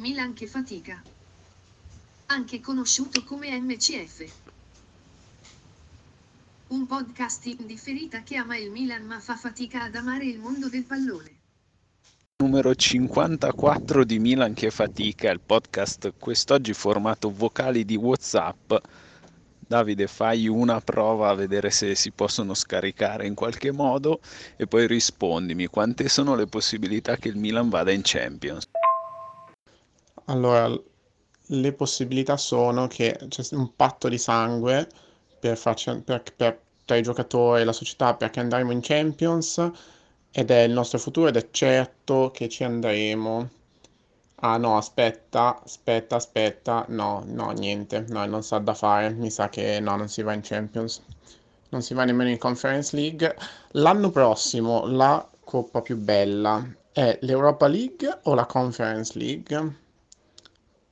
Milan che fatica. Anche conosciuto come MCF. Un podcast indifferita che ama il Milan ma fa fatica ad amare il mondo del pallone. Numero 54 di Milan che fatica, il podcast quest'oggi formato vocali di WhatsApp. Davide, fai una prova a vedere se si possono scaricare in qualche modo e poi rispondimi quante sono le possibilità che il Milan vada in Champions. Allora, le possibilità sono che c'è un patto di sangue per, farci, per, per, tra i giocatori e la società perché andremo in Champions ed è il nostro futuro ed è certo che ci andremo. Ah no, aspetta, aspetta, aspetta, no, no, niente, no, non sa da fare, mi sa che no, non si va in Champions, non si va nemmeno in Conference League. L'anno prossimo la coppa più bella è l'Europa League o la Conference League?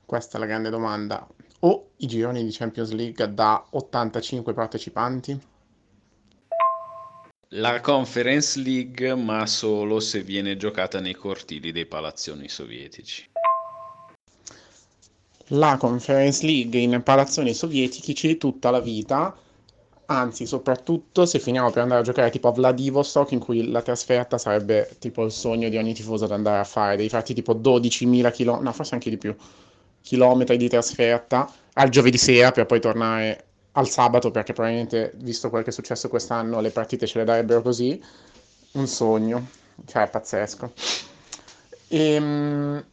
Questa è la grande domanda. O i gironi di Champions League da 85 partecipanti? La Conference League, ma solo se viene giocata nei cortili dei palazzoni sovietici. La Conference League in palazzoni sovietici tutta la vita, anzi soprattutto se finiamo per andare a giocare tipo a Vladivostok in cui la trasferta sarebbe tipo il sogno di ogni tifoso da andare a fare, devi farti tipo 12.000 km, no forse anche di più, chilometri di trasferta al giovedì sera per poi tornare al sabato perché probabilmente visto quel che è successo quest'anno le partite ce le darebbero così. Un sogno. Cioè pazzesco. E, ehm,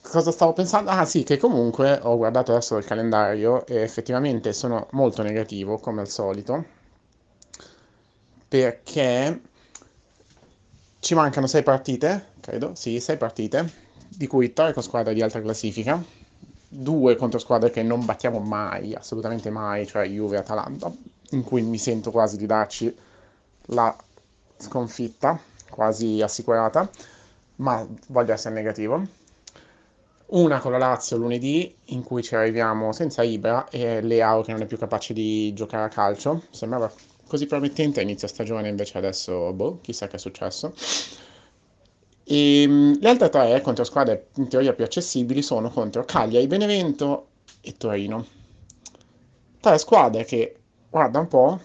cosa stavo pensando? Ah sì, che comunque ho guardato adesso il calendario e effettivamente sono molto negativo come al solito perché ci mancano sei partite, credo, sì, sei partite, di cui tre con squadra di alta classifica due contro squadre che non battiamo mai, assolutamente mai, cioè Juve e Atalanta, in cui mi sento quasi di darci la sconfitta, quasi assicurata, ma voglio essere negativo. Una con la Lazio lunedì, in cui ci arriviamo senza Ibra e Leao che non è più capace di giocare a calcio. Sembrava così promettente a inizio stagione, invece adesso, boh, chissà che è successo. E, ehm, le altre tre contro squadre in teoria più accessibili sono contro Cagliari, Benevento e Torino. Tre squadre che, guarda un po',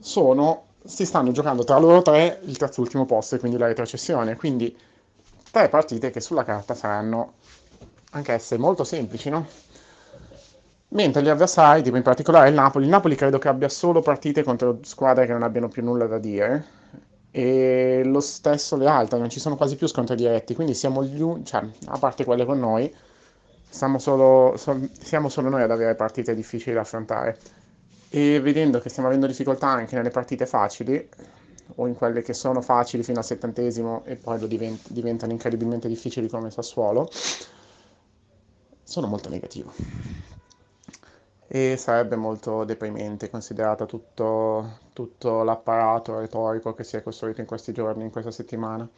sono, si stanno giocando tra loro tre il terzultimo posto e quindi la retrocessione. Quindi tre partite che sulla carta saranno anche esse molto semplici, no? Mentre gli avversari, tipo in particolare il Napoli, il Napoli credo che abbia solo partite contro squadre che non abbiano più nulla da dire e lo stesso le altre, non ci sono quasi più scontri diretti, quindi siamo gli unici, cioè, a parte quelle con noi, siamo solo, so, siamo solo noi ad avere partite difficili da affrontare. E vedendo che stiamo avendo difficoltà anche nelle partite facili, o in quelle che sono facili fino al settantesimo e poi divent- diventano incredibilmente difficili come Sassuolo, sono molto negativo e sarebbe molto deprimente considerato tutto, tutto l'apparato retorico che si è costruito in questi giorni, in questa settimana.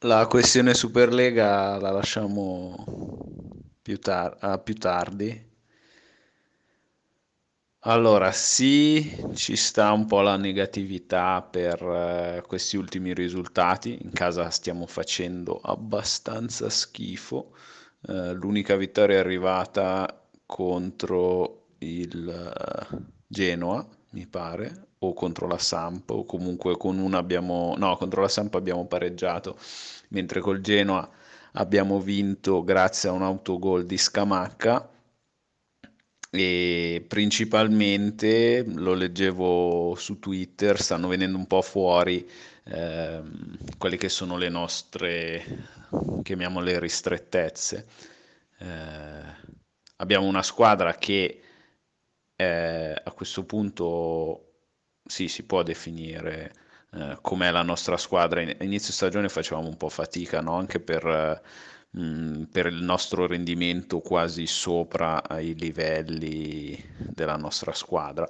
La questione Superlega la lasciamo più, tar- più tardi. Allora, sì, ci sta un po' la negatività per eh, questi ultimi risultati. In casa stiamo facendo abbastanza schifo. Eh, l'unica vittoria è arrivata contro il uh, Genoa, mi pare, o contro la Samp, o comunque con una abbiamo... no, contro la Samp abbiamo pareggiato, mentre col Genoa abbiamo vinto grazie a un autogol di Scamacca. E principalmente lo leggevo su Twitter, stanno venendo un po' fuori eh, quelle che sono le nostre, chiamiamole ristrettezze. Eh, abbiamo una squadra che eh, a questo punto sì, si può definire eh, com'è la nostra squadra. In, inizio stagione facevamo un po' fatica, no? anche per Mm, per il nostro rendimento quasi sopra i livelli della nostra squadra.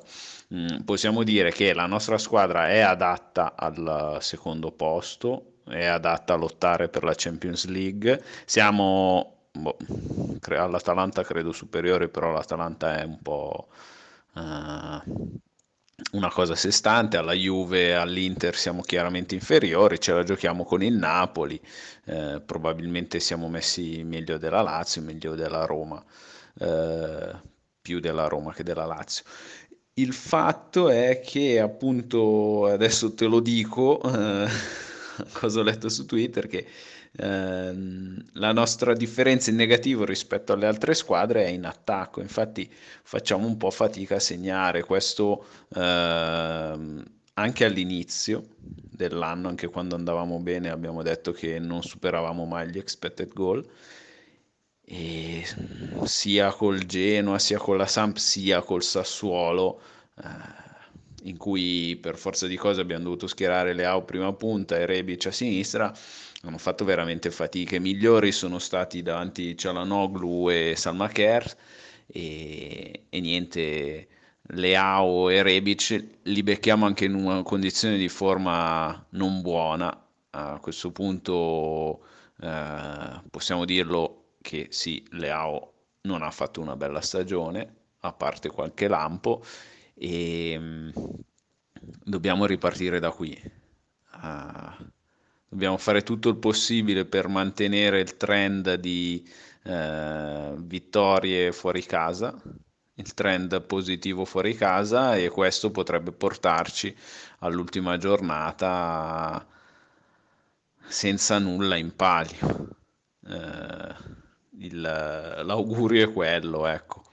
Mm, possiamo dire che la nostra squadra è adatta al secondo posto, è adatta a lottare per la Champions League. Siamo boh, all'Atalanta credo superiore, però l'Atalanta è un po'... Uh, una cosa a sé stante, alla Juve, all'Inter siamo chiaramente inferiori, ce la giochiamo con il Napoli, eh, probabilmente siamo messi meglio della Lazio, meglio della Roma, eh, più della Roma che della Lazio. Il fatto è che appunto, adesso te lo dico, eh, cosa ho letto su Twitter, che ehm, la nostra differenza in negativo rispetto alle altre squadre è in attacco, infatti facciamo un po' fatica a segnare questo ehm, anche all'inizio dell'anno, anche quando andavamo bene abbiamo detto che non superavamo mai gli expected goal. E sia col Genoa, sia con la Samp, sia col Sassuolo, eh, in cui per forza di cose abbiamo dovuto schierare Leao prima punta e Rebic a sinistra, hanno fatto veramente fatica. I migliori sono stati davanti Cialanoglu e Salmaker e, e niente, Leao e Rebic li becchiamo anche in una condizione di forma non buona. A questo punto eh, possiamo dirlo che sì, Leao non ha fatto una bella stagione, a parte qualche lampo, e mm, dobbiamo ripartire da qui. Uh, dobbiamo fare tutto il possibile per mantenere il trend di uh, vittorie fuori casa, il trend positivo fuori casa e questo potrebbe portarci all'ultima giornata senza nulla in palio. Uh, il, l'augurio è quello, ecco.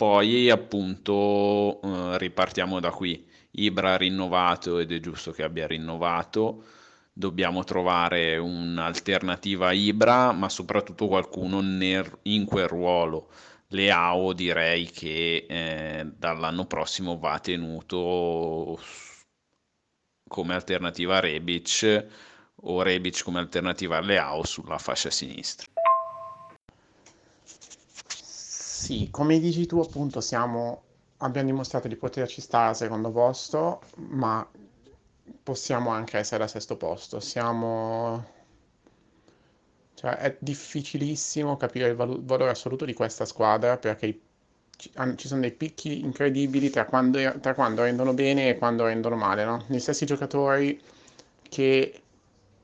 Poi appunto eh, ripartiamo da qui. Ibra ha rinnovato ed è giusto che abbia rinnovato. Dobbiamo trovare un'alternativa a Ibra, ma soprattutto qualcuno nel, in quel ruolo. Leao direi che eh, dall'anno prossimo va tenuto come alternativa a Rebic o Rebic come alternativa a Leao sulla fascia sinistra. Sì, come dici tu, appunto, siamo, abbiamo dimostrato di poterci stare al secondo posto, ma possiamo anche essere al sesto posto. Siamo... Cioè, è difficilissimo capire il valo- valore assoluto di questa squadra perché ci, ci sono dei picchi incredibili tra quando, tra quando rendono bene e quando rendono male, no? Gli stessi giocatori che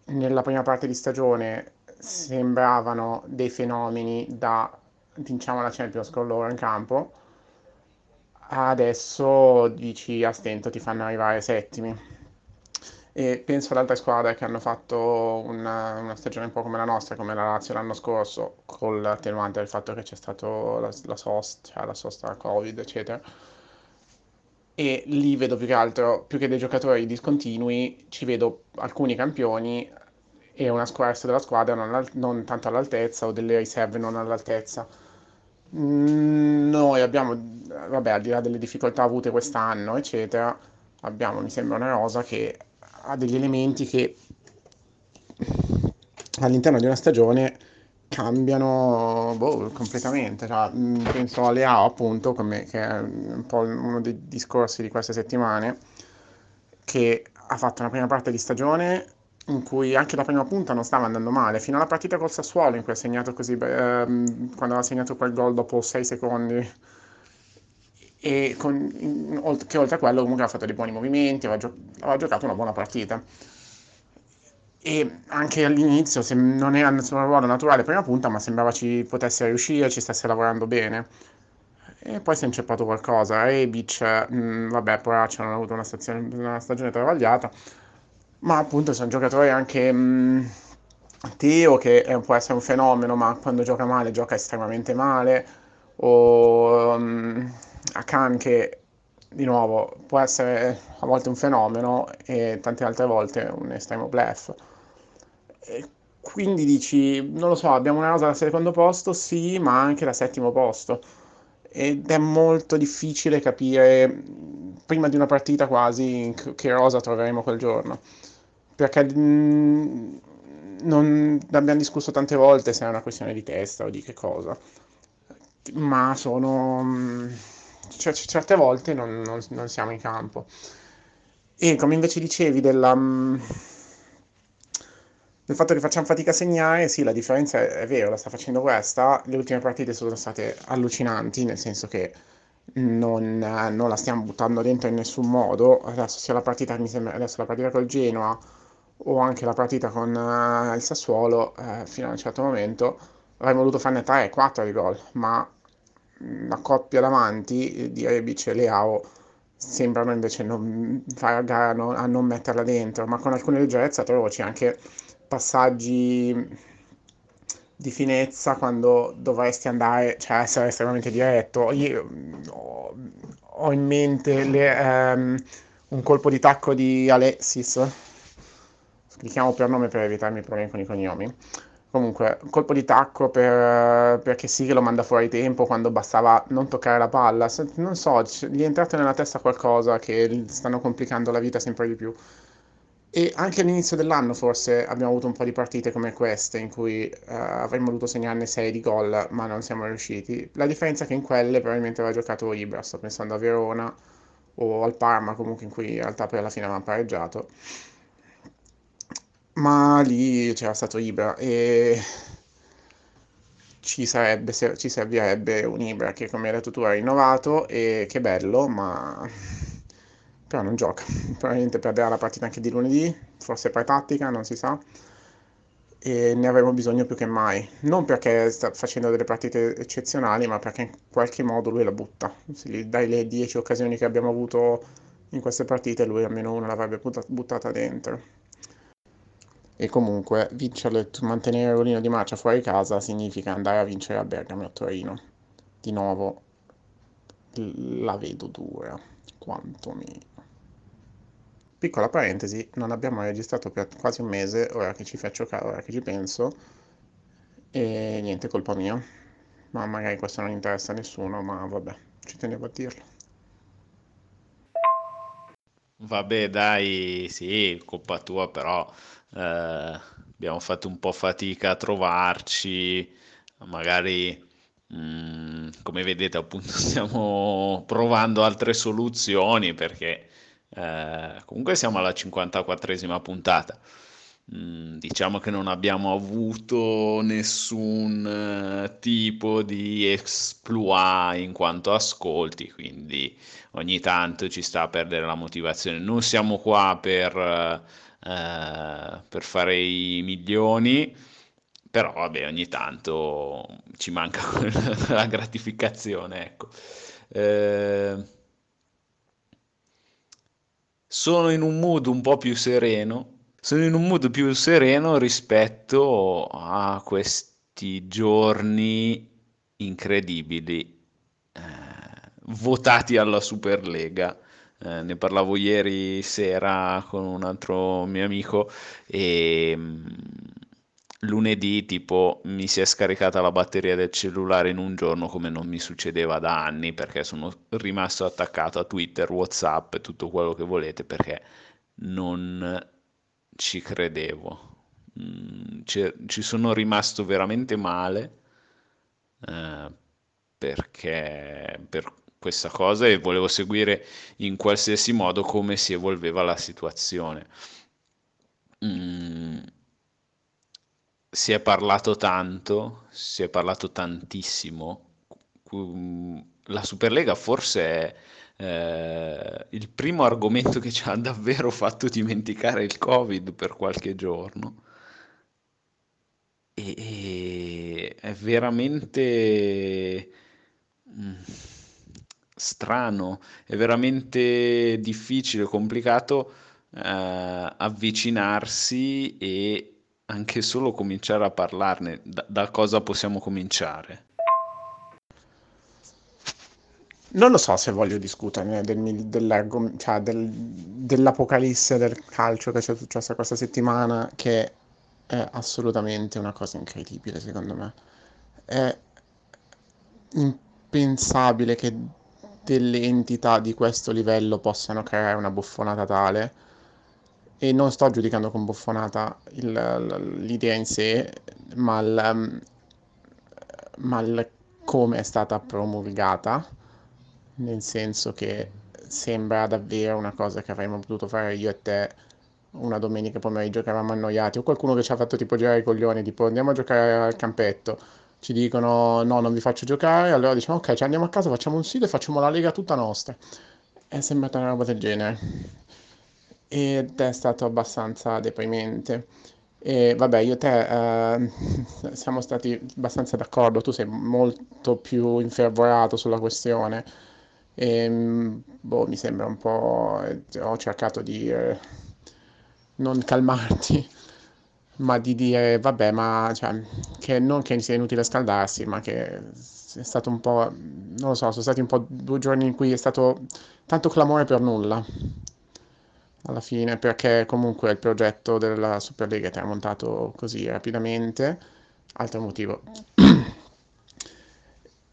nella prima parte di stagione sembravano dei fenomeni da vinciamo la Champions con loro in campo, adesso dici a stento ti fanno arrivare settimi. E penso ad altre squadre che hanno fatto una, una stagione un po' come la nostra, come la Lazio l'anno scorso, con l'attenuante del fatto che c'è stato la, la sosta, cioè la sosta Covid, eccetera. E lì vedo più che altro, più che dei giocatori discontinui, ci vedo alcuni campioni e una squadra della squadra non, non tanto all'altezza o delle riserve non all'altezza Mm, noi abbiamo, vabbè, al di là delle difficoltà avute quest'anno, eccetera, abbiamo, mi sembra, una rosa che ha degli elementi che all'interno di una stagione cambiano boh, completamente. Cioè, mm, penso A, appunto, come, che è un po' uno dei discorsi di queste settimane, che ha fatto una prima parte di stagione in cui anche la prima punta non stava andando male, fino alla partita col Sassuolo in cui ha segnato così, ehm, quando aveva segnato quel gol dopo 6 secondi, e con, in, che oltre a quello comunque ha fatto dei buoni movimenti, aveva, gio- aveva giocato una buona partita. E anche all'inizio se non era nel suo ruolo naturale prima punta, ma sembrava ci potesse riuscire, ci stesse lavorando bene. E poi si è inceppato qualcosa. Rebic, mh, mm, vabbè, poraccio, hanno avuto una, stazione, una stagione travagliata ma appunto sono giocatori anche mh, Teo che è, può essere un fenomeno, ma quando gioca male gioca estremamente male, o um, Akan che di nuovo può essere a volte un fenomeno e tante altre volte un estremo bluff. E quindi dici, non lo so, abbiamo una rosa da secondo posto, sì, ma anche da settimo posto. Ed è molto difficile capire, prima di una partita quasi, che rosa troveremo quel giorno perché mh, mm, non abbiamo discusso tante volte se è una questione di testa o di che cosa, ma sono mh, cioè, certe volte non, non, non, siamo in campo. E come invece dicevi della, mh, del fatto che facciamo fatica a segnare, sì, la differenza è, è vera, la sta facendo questa. Le ultime partite sono state allucinanti, nel senso che non, non, la stiamo buttando dentro in nessun modo. Adesso sia la partita, mi sembra, adesso la partita col Genoa o anche la partita con uh, il Sassuolo, uh, fino a un certo momento avremmo voluto farne 3-4 di gol, ma la coppia davanti di Rebic e Leao sembrano invece non fare a gara non, a non metterla dentro, ma con alcune leggerezza trovo c'è anche passaggi di finezza quando dovresti andare, cioè essere estremamente diretto. Io ho, ho in mente le, um, un colpo di tacco di Alexis, li chiamo per nome per evitarmi problemi con i cognomi. Comunque, un colpo di tacco per, perché sì che lo manda fuori tempo quando bastava non toccare la palla. Non so, gli è entrato nella testa qualcosa che stanno complicando la vita sempre di più. E anche all'inizio dell'anno forse abbiamo avuto un po' di partite come queste in cui uh, avremmo dovuto segnarne 6 di gol, ma non siamo riusciti. La differenza è che in quelle probabilmente aveva giocato Ibra, sto pensando a Verona o al Parma, comunque in cui in realtà poi alla fine avevamo pareggiato. Ma lì c'era stato Ibra e ci, sarebbe, ci servirebbe un Ibra che come hai detto tu ha rinnovato e che bello, ma però non gioca. Probabilmente perderà la partita anche di lunedì, forse per tattica, non si sa. E ne avremo bisogno più che mai. Non perché sta facendo delle partite eccezionali, ma perché in qualche modo lui la butta. Dai le 10 occasioni che abbiamo avuto in queste partite, lui almeno una l'avrebbe buttata dentro. E comunque vincere, mantenere ruolino di marcia fuori casa significa andare a vincere a Bergamo e a Torino. Di nuovo la vedo dura, quantomeno. Piccola parentesi, non abbiamo registrato per quasi un mese, ora che ci faccio caso, ora che ci penso, e niente, colpa mia. Ma magari questo non interessa a nessuno, ma vabbè, ci tenevo a dirlo. Vabbè, dai, sì, colpa tua, però eh, abbiamo fatto un po' fatica a trovarci, magari mh, mm, come vedete appunto stiamo provando altre soluzioni perché eh, comunque siamo alla 54esima puntata. Mm, diciamo che non abbiamo avuto nessun uh, tipo di exploit in quanto ascolti, quindi ogni tanto ci sta a perdere la motivazione. Non siamo qua per, per fare i milioni, però vabbè, ogni tanto ci manca la gratificazione, ecco. Eh, sono in un mood un po' più sereno, sono in un mood più sereno rispetto a questi giorni incredibili eh, votati alla Superlega. Eh, ne parlavo ieri sera con un altro mio amico e mm, lunedì tipo mi si è scaricata la batteria del cellulare in un giorno come non mi succedeva da anni perché sono rimasto attaccato a Twitter, Whatsapp e tutto quello che volete perché non ci credevo. Mm, ci sono rimasto veramente male eh, perché per questa cosa e volevo seguire in qualsiasi modo come si evolveva la situazione. Mm, si è parlato tanto, si è parlato tantissimo. La Superlega forse è eh, il primo argomento che ci ha davvero fatto dimenticare il Covid per qualche giorno. E, e è veramente mm, strano, è veramente difficile, complicato eh, avvicinarsi e anche solo cominciare a parlarne, da, da cosa possiamo cominciare? Non lo so se voglio discuterne del, cioè del, dell'apocalisse del calcio che c'è successa questa settimana, che è assolutamente una cosa incredibile secondo me. È impensabile che delle entità di questo livello possano creare una buffonata tale. E non sto giudicando con buffonata il, l'idea in sé, ma, il, ma il come è stata promulgata, nel senso che sembra davvero una cosa che avremmo potuto fare io e te una domenica pomeriggio che eravamo annoiati, o qualcuno che ci ha fatto tipo girare i coglioni, tipo andiamo a giocare al campetto, ci dicono no, non vi faccio giocare, allora diciamo ok, ci andiamo a casa, facciamo un sito e facciamo la lega tutta nostra. È sembrata una roba del genere. Ed è stato abbastanza deprimente. E vabbè, io e te eh, siamo stati abbastanza d'accordo, tu sei molto più infervorato sulla questione. E, boh, mi sembra un po'... ho cercato di eh, non calmarti ma di dire, vabbè, ma cioè, che non che sia inutile scaldarsi, ma che è stato un po', non lo so, sono stati un po' due giorni in cui è stato tanto clamore per nulla, alla fine, perché comunque il progetto della Superlega è montato così rapidamente, altro motivo.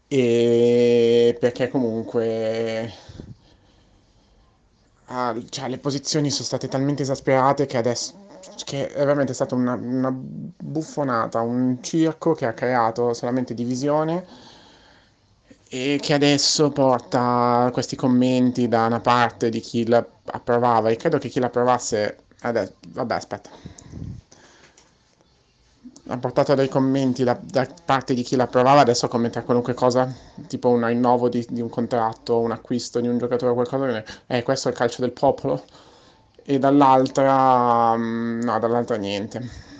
e perché comunque ah, cioè, le posizioni sono state talmente esasperate che adesso che è veramente stata una, una buffonata, un circo che ha creato solamente divisione e che adesso porta questi commenti da una parte di chi l'approvava e credo che chi l'approvasse adesso, vabbè aspetta. Ha portato dei commenti da, da parte di chi l'approvava adesso commenta qualunque cosa tipo un rinnovo di, di, un contratto un acquisto di un giocatore o qualcosa eh questo è il calcio del popolo e dall'altra mm, no, dall'altra niente.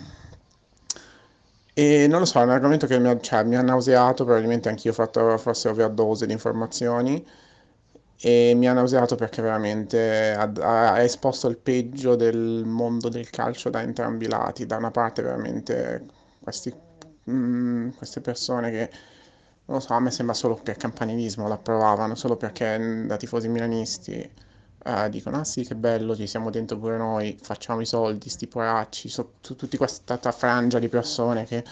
E non lo so, è un argomento che mi ha, cioè, mi ha nauseato, probabilmente anch'io ho fatto forse overdose di informazioni e mi ha nauseato perché veramente ha, ha, esposto il peggio del mondo del calcio da entrambi i lati. Da una parte veramente questi, mm, queste persone che, non lo so, a me sembra solo per campanilismo l'approvavano, solo perché da tifosi milanisti eh, dicono, ah sì, che bello, ci siamo dentro pure noi, facciamo i soldi, sti poracci, so, t- tutti questa frangia di persone che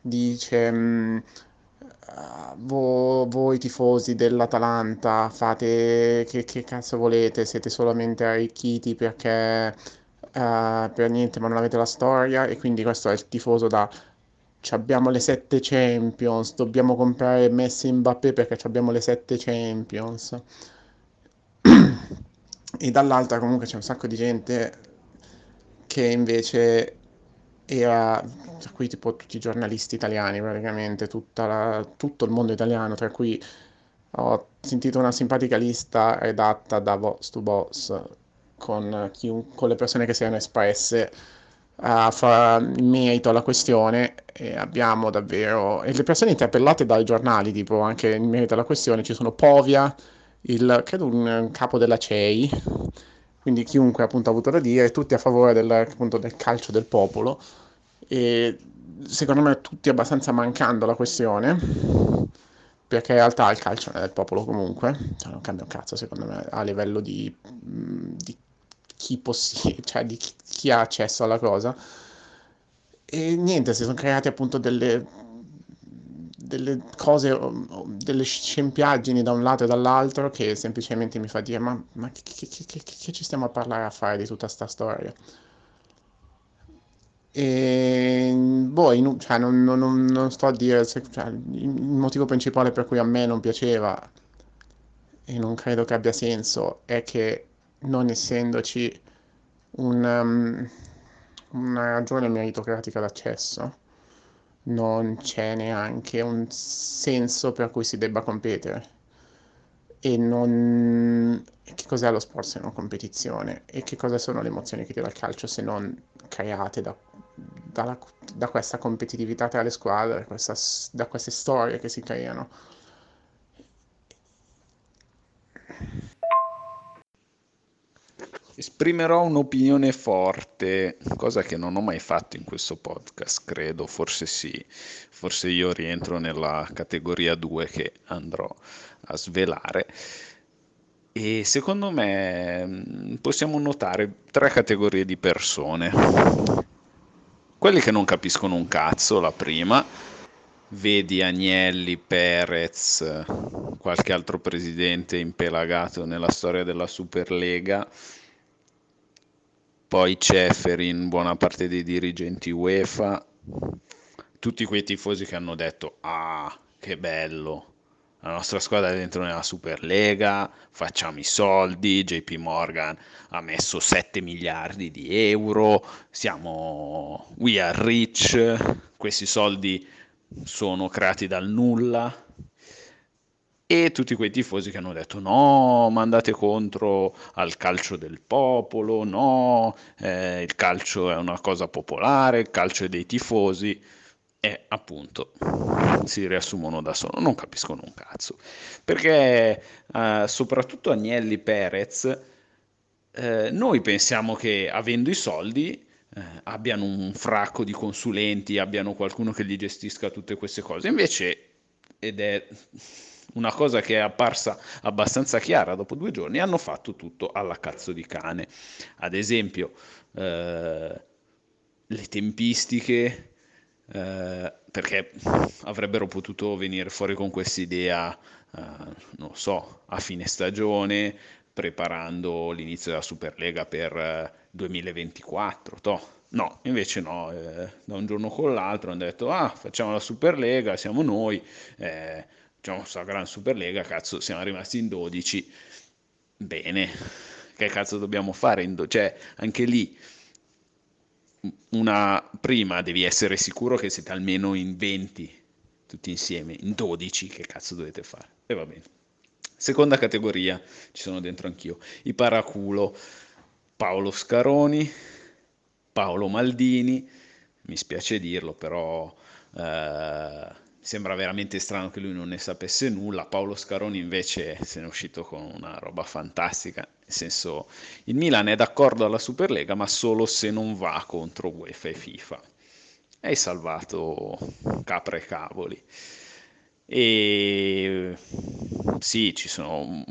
dice, mh, vo- voi tifosi dell'Atalanta fate che, che, cazzo volete, siete solamente arricchiti perché uh, per niente, ma non avete la storia. E quindi questo è il tifoso da abbiamo le sette Champions, dobbiamo comprare Messi e Mbappé perché abbiamo le sette Champions e dall'altra comunque c'è un sacco di gente che invece era, tra cui tipo tutti i giornalisti italiani praticamente, la, tutto il mondo italiano, tra cui ho sentito una simpatica lista redatta da Boss to Boss con, con le persone che si erano espresse a far merito alla questione e abbiamo davvero e le persone interpellate dai giornali tipo anche in merito alla questione ci sono Povia il, credo un capo della CEI, quindi chiunque appunto ha avuto da dire, tutti a favore del, appunto, del calcio del popolo e secondo me tutti abbastanza mancando la questione perché in realtà il calcio è del popolo comunque, cioè non cambia un cazzo secondo me a livello di, di chi possiede, cioè di chi, chi ha accesso alla cosa. E niente, si sono creati appunto delle delle cose, delle scempiaggini da un lato e dall'altro che semplicemente mi fa dire ma, ma che, che, che, che, ci stiamo a parlare a fare di tutta questa storia? E boh, in, cioè, non, non, non, sto a dire se, cioè, il motivo principale per cui a me non piaceva e non credo che abbia senso è che non essendoci un, um, una ragione meritocratica d'accesso non c'è neanche un senso per cui si debba competere. E non... Che cos'è lo sport se non competizione? E che cosa sono le emozioni che ti dà il calcio se non create da, da, da questa competitività tra le squadre, questa, da queste storie che si creano? Esprimerò un'opinione forte, cosa che non ho mai fatto in questo podcast, credo, forse sì, forse io rientro nella categoria 2 che andrò a svelare. E secondo me mm, possiamo notare tre categorie di persone. Quelli che non capiscono un cazzo, la prima, vedi Agnelli, Perez, qualche altro presidente impelagato nella storia della Superlega poi Ceferin, buona parte dei dirigenti UEFA, tutti quei tifosi che hanno detto ah che bello, la nostra squadra è dentro nella Superlega, facciamo i soldi, JP Morgan ha messo 7 miliardi di euro, siamo we are rich, questi soldi sono creati dal nulla e tutti quei tifosi che hanno detto no, ma andate contro al calcio del popolo, no, eh, il calcio è una cosa popolare, il calcio è dei tifosi e appunto si riassumono da solo, non capiscono un cazzo, perché eh, soprattutto Agnelli Perez, eh, noi pensiamo che avendo i soldi eh, abbiano un fracco di consulenti, abbiano qualcuno che gli gestisca tutte queste cose, invece ed è una cosa che è apparsa abbastanza chiara dopo due giorni, hanno fatto tutto alla cazzo di cane. Ad esempio, eh, le tempistiche, eh, perché avrebbero potuto venire fuori con questa idea, eh, non so, a fine stagione, preparando l'inizio della Superlega per 2024. Eh, toh. No, invece no, eh, da un giorno con l'altro hanno detto, ah, facciamo la Superlega, siamo noi, eh, diciamo, sta gran Superlega, cazzo, siamo rimasti in 12, bene, che cazzo dobbiamo fare? In do- cioè, anche lì, una prima devi essere sicuro che siete almeno in 20 tutti insieme, in 12 che cazzo dovete fare? E va bene. Seconda categoria, ci sono dentro anch'io, i paraculo, Paolo Scaroni, Paolo Maldini, mi spiace dirlo, però eh, sembra veramente strano che lui non ne sapesse nulla. Paolo Scaroni invece se ne è uscito con una roba fantastica, nel senso il Milan è d'accordo alla Superlega, ma solo se non va contro UEFA e FIFA. Hai salvato capre cavoli. E sì, ci sono.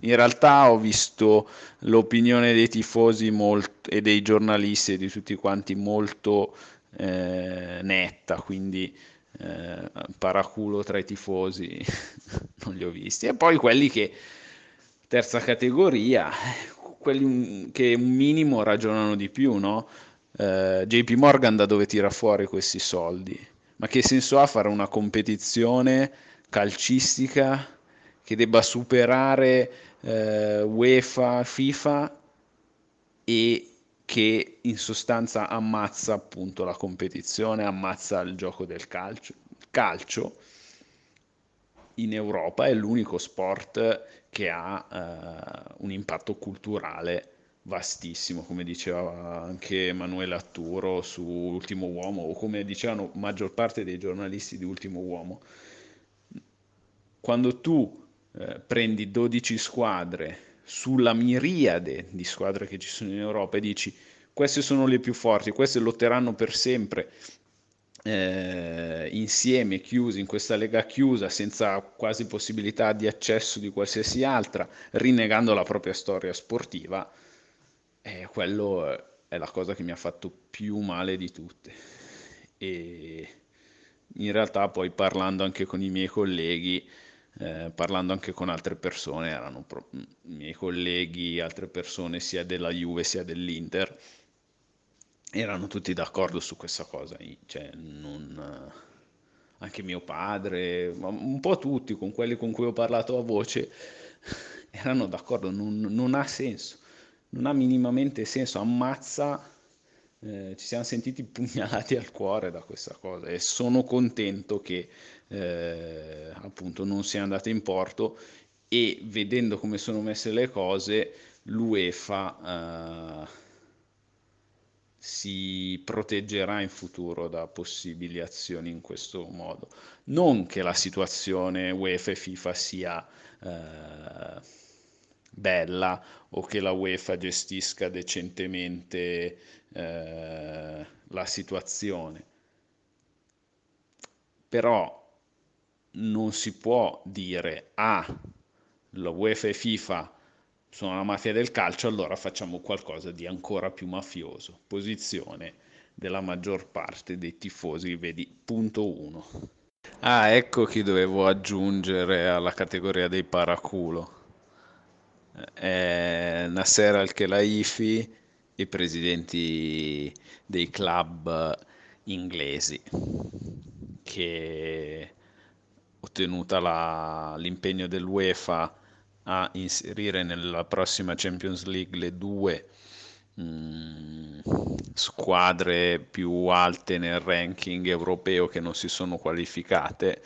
In realtà ho visto l'opinione dei tifosi molt... e dei giornalisti e di tutti quanti molto eh, netta, quindi eh, paraculo tra i tifosi non li ho visti. E poi quelli che, terza categoria, quelli che un minimo ragionano di più, no? Eh, JP Morgan da dove tira fuori questi soldi? Ma che senso ha fare una competizione calcistica che debba superare eh, UEFA, FIFA e che in sostanza ammazza appunto la competizione, ammazza il gioco del calcio. Il calcio in Europa è l'unico sport che ha eh, un impatto culturale vastissimo, come diceva anche Emanuele Atturo su Ultimo Uomo, o come dicevano maggior parte dei giornalisti di Ultimo Uomo. Quando tu eh, prendi 12 squadre sulla miriade di squadre che ci sono in Europa e dici queste sono le più forti, queste lotteranno per sempre eh, insieme, chiusi in questa lega chiusa, senza quasi possibilità di accesso di qualsiasi altra, rinnegando la propria storia sportiva, eh, quello è la cosa che mi ha fatto più male di tutte. E in realtà poi parlando anche con i miei colleghi, eh, parlando anche con altre persone, erano pro- i miei colleghi, altre persone sia della Juve sia dell'Inter, erano tutti d'accordo su questa cosa, cioè non, anche mio padre, un po' tutti, con quelli con cui ho parlato a voce, erano d'accordo, non, non ha senso, non ha minimamente senso, ammazza, eh, ci siamo sentiti pugnalati al cuore da questa cosa. E sono contento che eh, appunto non sia andata in porto e vedendo come sono messe le cose l'UEFA eh, si proteggerà in futuro da possibili azioni in questo modo. Non che la situazione UEFA e FIFA sia eh, bella o che la UEFA gestisca decentemente eh, la situazione, però non si può dire ah, la UEFA e FIFA sono la mafia del calcio, allora facciamo qualcosa di ancora più mafioso. Posizione della maggior parte dei tifosi, vedi, punto 1. Ah, ecco chi dovevo aggiungere alla categoria dei paraculo. Eh, Nasser Al-Khelaifi, i presidenti dei club inglesi, che ottenuta la, l'impegno dell'UEFA a inserire nella prossima Champions League le due mh, squadre più alte nel ranking europeo che non si sono qualificate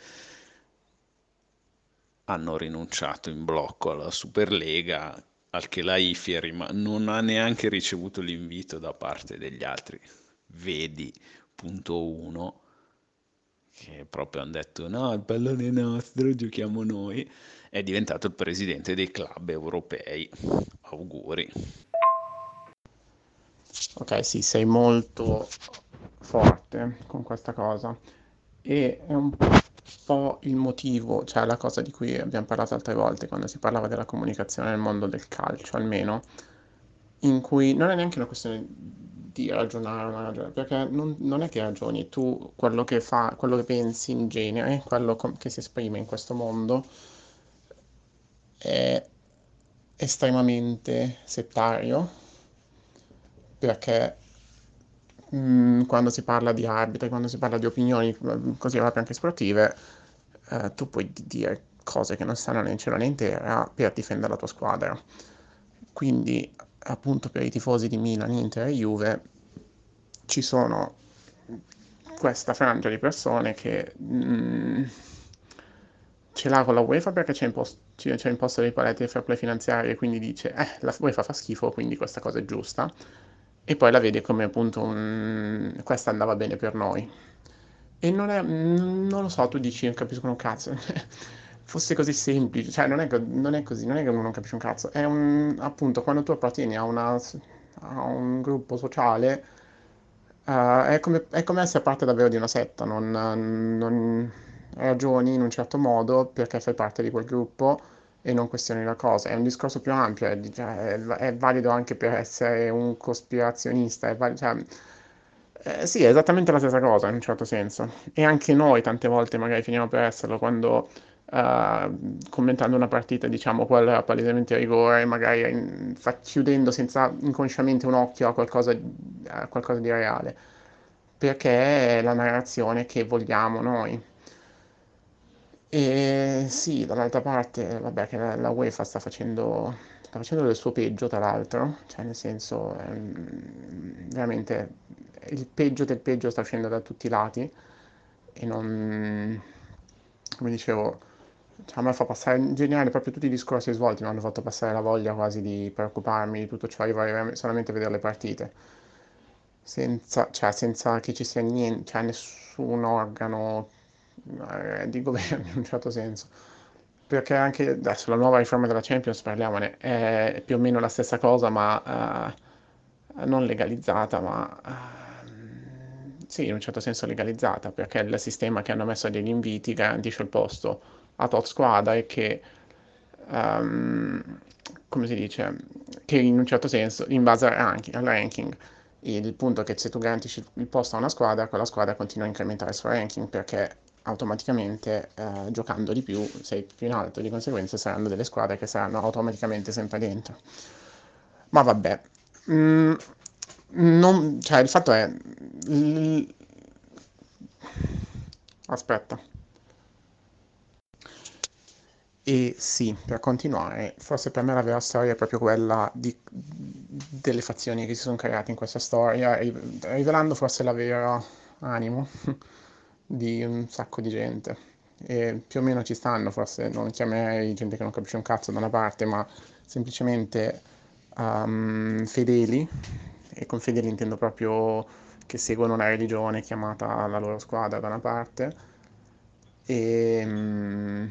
hanno rinunciato in blocco alla Superlega, al che la IFI rim- non ha neanche ricevuto l'invito da parte degli altri. Vedi, punto uno, che proprio hanno detto no, il pallone è nostro, giochiamo noi, è diventato il presidente dei club europei. Auguri. Ok, sì, sei molto forte con questa cosa e è un po' il motivo, cioè la cosa di cui abbiamo parlato altre volte quando si parlava della comunicazione nel mondo del calcio, almeno, in cui non è neanche una questione di ragionare o non ragionare, perché non, non è che ragioni, tu quello che fa, quello che pensi in genere, quello com- che si esprime in questo mondo è estremamente settario, perché mh, quando si parla di arbitri, quando si parla di opinioni così proprio anche sportive, eh, tu puoi dire cose che non stanno né in cielo né in terra per difendere la tua squadra. Quindi, appunto, per i tifosi di Milan, Inter e Juve ci sono questa frangia di persone che mh, ce l'ha con la UEFA perché c'è imposto, c'è imposto dei paletti del fair play finanziario e quindi dice eh, la UEFA fa schifo, quindi questa cosa è giusta e poi la vede come appunto un... questa andava bene per noi. E non è, non lo so, tu dici, non capisco un cazzo. Fosse così semplice, cioè non è, non è, così, non è che uno non capisce un cazzo, è un, appunto quando tu appartieni a, una, a un gruppo sociale, uh, è, come, è, come, essere parte davvero di una setta, non, non ragioni in un certo modo perché fai parte di quel gruppo e non questioni la cosa. È un discorso più ampio, è, cioè, è valido anche per essere un cospirazionista, è valido, cioè, eh, sì, è esattamente la stessa cosa in un certo senso. E anche noi tante volte magari finiamo per esserlo quando uh, commentando una partita diciamo quella palesemente rigore, magari in, fa, chiudendo senza inconsciamente un occhio a qualcosa, a qualcosa di reale. Perché è la narrazione che vogliamo noi. E sì, dall'altra parte, vabbè, che la, la UEFA sta facendo, sta facendo del suo peggio, tra l'altro, cioè nel senso, ehm, veramente il peggio del peggio sta uscendo da tutti i lati e non, come dicevo, a me fa passare, in generale, proprio tutti i discorsi svolti mi hanno fatto passare la voglia quasi di preoccuparmi di tutto ciò, io vorrei solamente vedere le partite, senza, cioè, senza che ci sia niente, cioè nessun organo eh, di governo in un certo senso. Perché anche adesso la nuova riforma della Champions, parliamone, è più o meno la stessa cosa, ma uh, non legalizzata, ma uh, sì, in un certo senso legalizzata, perché il sistema che hanno messo degli inviti garantisce il posto a tot squadra e che, um, come si dice, che in un certo senso, in base al ranking, al ranking il punto è che se tu garantisci il posto a una squadra, quella squadra continua a incrementare il suo ranking perché automaticamente eh, giocando di più sei più in alto, di conseguenza saranno delle squadre che saranno automaticamente sempre dentro. Ma vabbè, mm, non, cioè il fatto è... L... Aspetta. E sì, per continuare, forse per me la vera storia è proprio quella di, delle fazioni che si sono create in questa storia, rivelando forse la vera animo di un sacco di gente. E più o meno ci stanno, forse non chiamerei gente che non capisce un cazzo da una parte, ma semplicemente um, fedeli, e con fedeli intendo proprio che seguono una religione chiamata la loro squadra da una parte, e, um,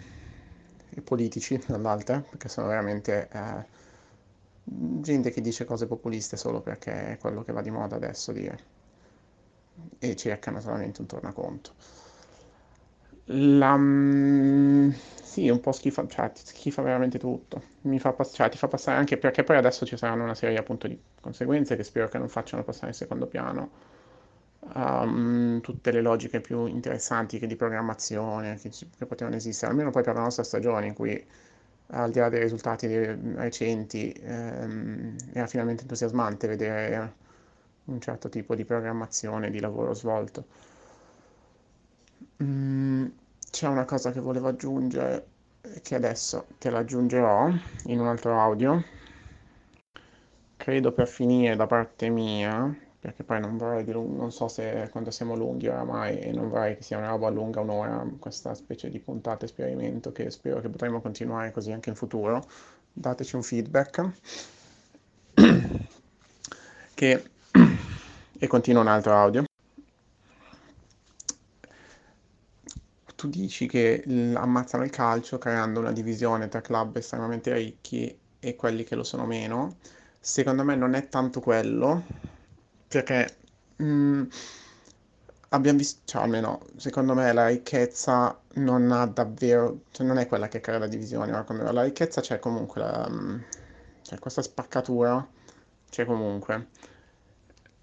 e politici dall'altra, perché sono veramente uh, gente che dice cose populiste solo perché è quello che va di moda adesso dire e cercano solamente un tornaconto. La, mm, sì, un po' schifa, cioè, schifa veramente tutto. Mi fa pass- cioè, ti fa passare anche perché poi adesso ci saranno una serie appunto di conseguenze che spero che non facciano passare in secondo piano. Um, tutte le logiche più interessanti che di programmazione che, che, potevano esistere, almeno poi per la nostra stagione in cui al di là dei risultati recenti ehm, era finalmente entusiasmante vedere un certo tipo di programmazione, di lavoro svolto. Mm, c'è una cosa che volevo aggiungere, che adesso te la aggiungerò in un altro audio, credo per finire da parte mia, perché poi non vorrei di non so se quando siamo lunghi oramai e non vorrei che sia una roba lunga un'ora, questa specie di puntata esperimento che spero che potremo continuare così anche in futuro. Dateci un feedback. che... e continua un altro audio. Tu dici che ammazzano il calcio creando una divisione tra club estremamente ricchi e quelli che lo sono meno. Secondo me non è tanto quello, perché mh, mm, abbiamo visto, cioè almeno secondo me la ricchezza non ha davvero, cioè non è quella che crea la divisione, ma la ricchezza c'è comunque, la, mm, c'è questa spaccatura, c'è comunque.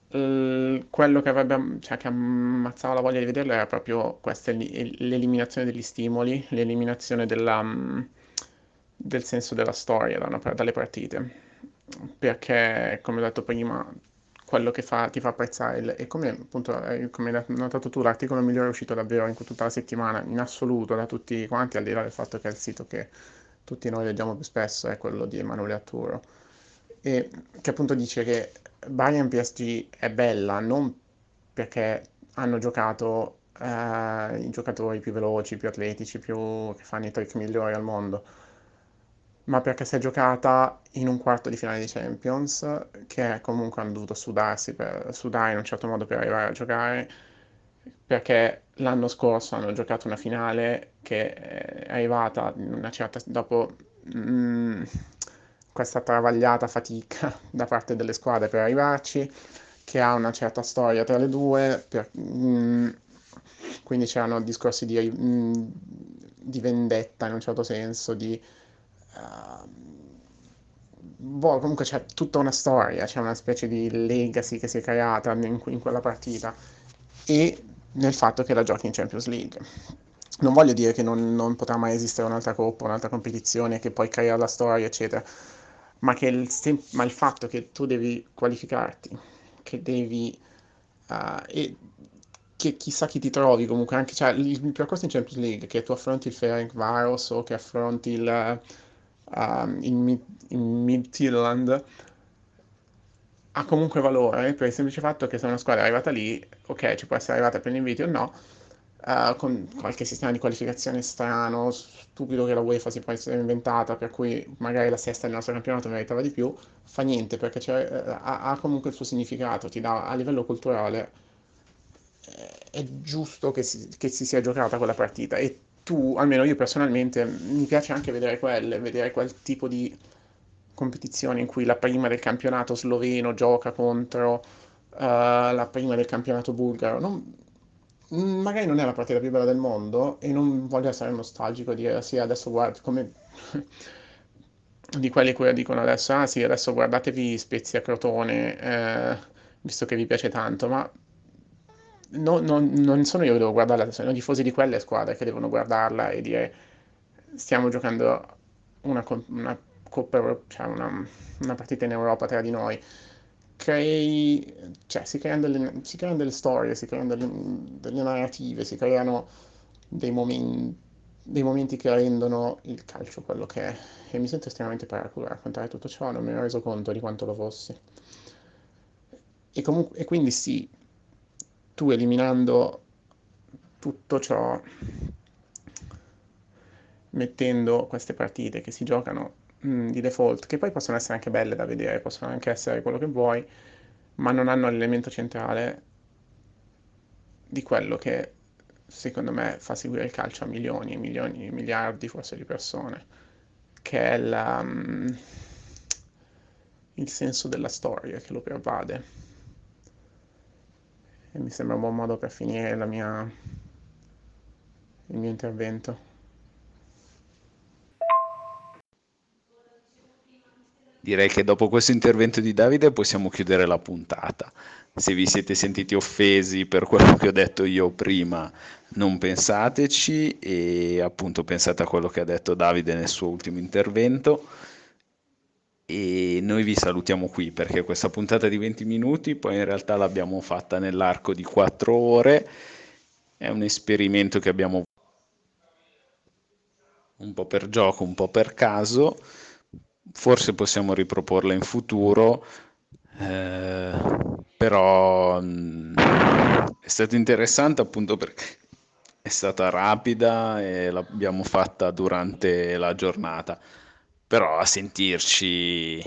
Quello che avrebbe, cioè, che ammazzava la voglia di vederlo era proprio questa, l'eliminazione degli stimoli, l'eliminazione della, um, del senso della storia da dalle partite. Perché, come ho detto prima, quello che fa, ti fa apprezzare il, e come appunto come hai notato tu l'articolo migliore è uscito davvero in tutta la settimana in assoluto da tutti quanti al di là del fatto che è il sito che tutti noi leggiamo più spesso è quello di Emanuele Atturo e che appunto dice che Bayern PSG è bella non perché hanno giocato eh, i giocatori più veloci, più atletici, più, che fanno i trick migliori al mondo ma perché si è giocata in un quarto di finale di Champions, che comunque hanno dovuto sudarsi per, sudare in un certo modo per arrivare a giocare, perché l'anno scorso hanno giocato una finale che è arrivata certa, dopo mh, mm, questa travagliata fatica da parte delle squadre per arrivarci, che ha una certa storia tra le due, per, mh, mm, quindi c'erano discorsi di, mh, mm, di vendetta in un certo senso, di Uh, boh, comunque c'è tutta una storia, c'è una specie di legacy che si è creata in, in, quella partita e nel fatto che la giochi in Champions League. Non voglio dire che non, non potrà mai esistere un'altra coppa, un'altra competizione che poi crea la storia, eccetera, ma, il, ma il fatto che tu devi qualificarti, che devi... Uh, e che chissà chi ti trovi comunque, anche cioè, il, il percorso in Champions League, che tu affronti il Ferenc Varos o che affronti il um, in, in Midtjylland ha comunque valore per il semplice fatto che se una squadra è arrivata lì, ok, ci può essere arrivata per l'invito o no, uh, con qualche sistema di qualificazione strano, stupido che la UEFA si può essere inventata, per cui magari la sesta del nostro campionato meritava di più, fa niente perché uh, ha, ha, comunque il suo significato, ti dà a livello culturale, eh, è giusto che si, che si sia giocata quella partita e tu, almeno io personalmente, mi piace anche vedere quelle, vedere quel tipo di competizione in cui la prima del campionato sloveno gioca contro uh, la prima del campionato bulgaro. Non, magari non è la partita più bella del mondo e non voglio essere nostalgico e dire sì, adesso guarda come di quelli che dicono adesso, ah sì, adesso guardatevi Spezia Crotone, eh, visto che vi piace tanto, ma no, non, non sono io che devo guardarla, sono i tifosi di quelle squadre che devono guardarla e dire stiamo giocando una, una Coppa cioè una, una, partita in Europa tra di noi. Crei, cioè, si, creano delle, si creano delle storie, si creano delle, delle narrative, si creano dei momenti, dei momenti che rendono il calcio quello che è. E mi sento estremamente paracula a raccontare tutto ciò, non mi ero reso conto di quanto lo fossi. E, comunque, e quindi sì, tu eliminando tutto ciò, mettendo queste partite che si giocano mh, mm, di default, che poi possono essere anche belle da vedere, possono anche essere quello che vuoi, ma non hanno l'elemento centrale di quello che secondo me fa seguire il calcio a milioni e milioni, miliardi forse di persone, che è la, um, il senso della storia che lo pervade e mi sembra un buon modo per finire mia, il mio intervento. Direi che dopo questo intervento di Davide possiamo chiudere la puntata. Se vi siete sentiti offesi per quello che ho detto io prima, non pensateci e appunto pensate a quello che ha detto Davide nel suo ultimo intervento e noi vi salutiamo qui perché questa puntata di 20 minuti poi in realtà l'abbiamo fatta nell'arco di 4 ore, è un esperimento che abbiamo un po' per gioco, un po' per caso, forse possiamo riproporla in futuro, eh, però mh, è stato interessante appunto perché è stata rapida e l'abbiamo fatta durante la giornata, però a sentirci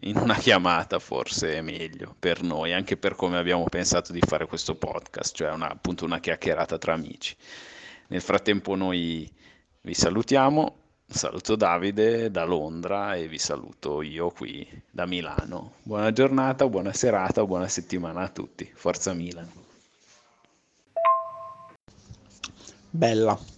in una chiamata forse è meglio per noi, anche per come abbiamo pensato di fare questo podcast, cioè una, appunto una chiacchierata tra amici. Nel frattempo noi vi salutiamo, saluto Davide da Londra e vi saluto io qui da Milano. Buona giornata, buona serata, buona settimana a tutti. Forza Milan. Bella.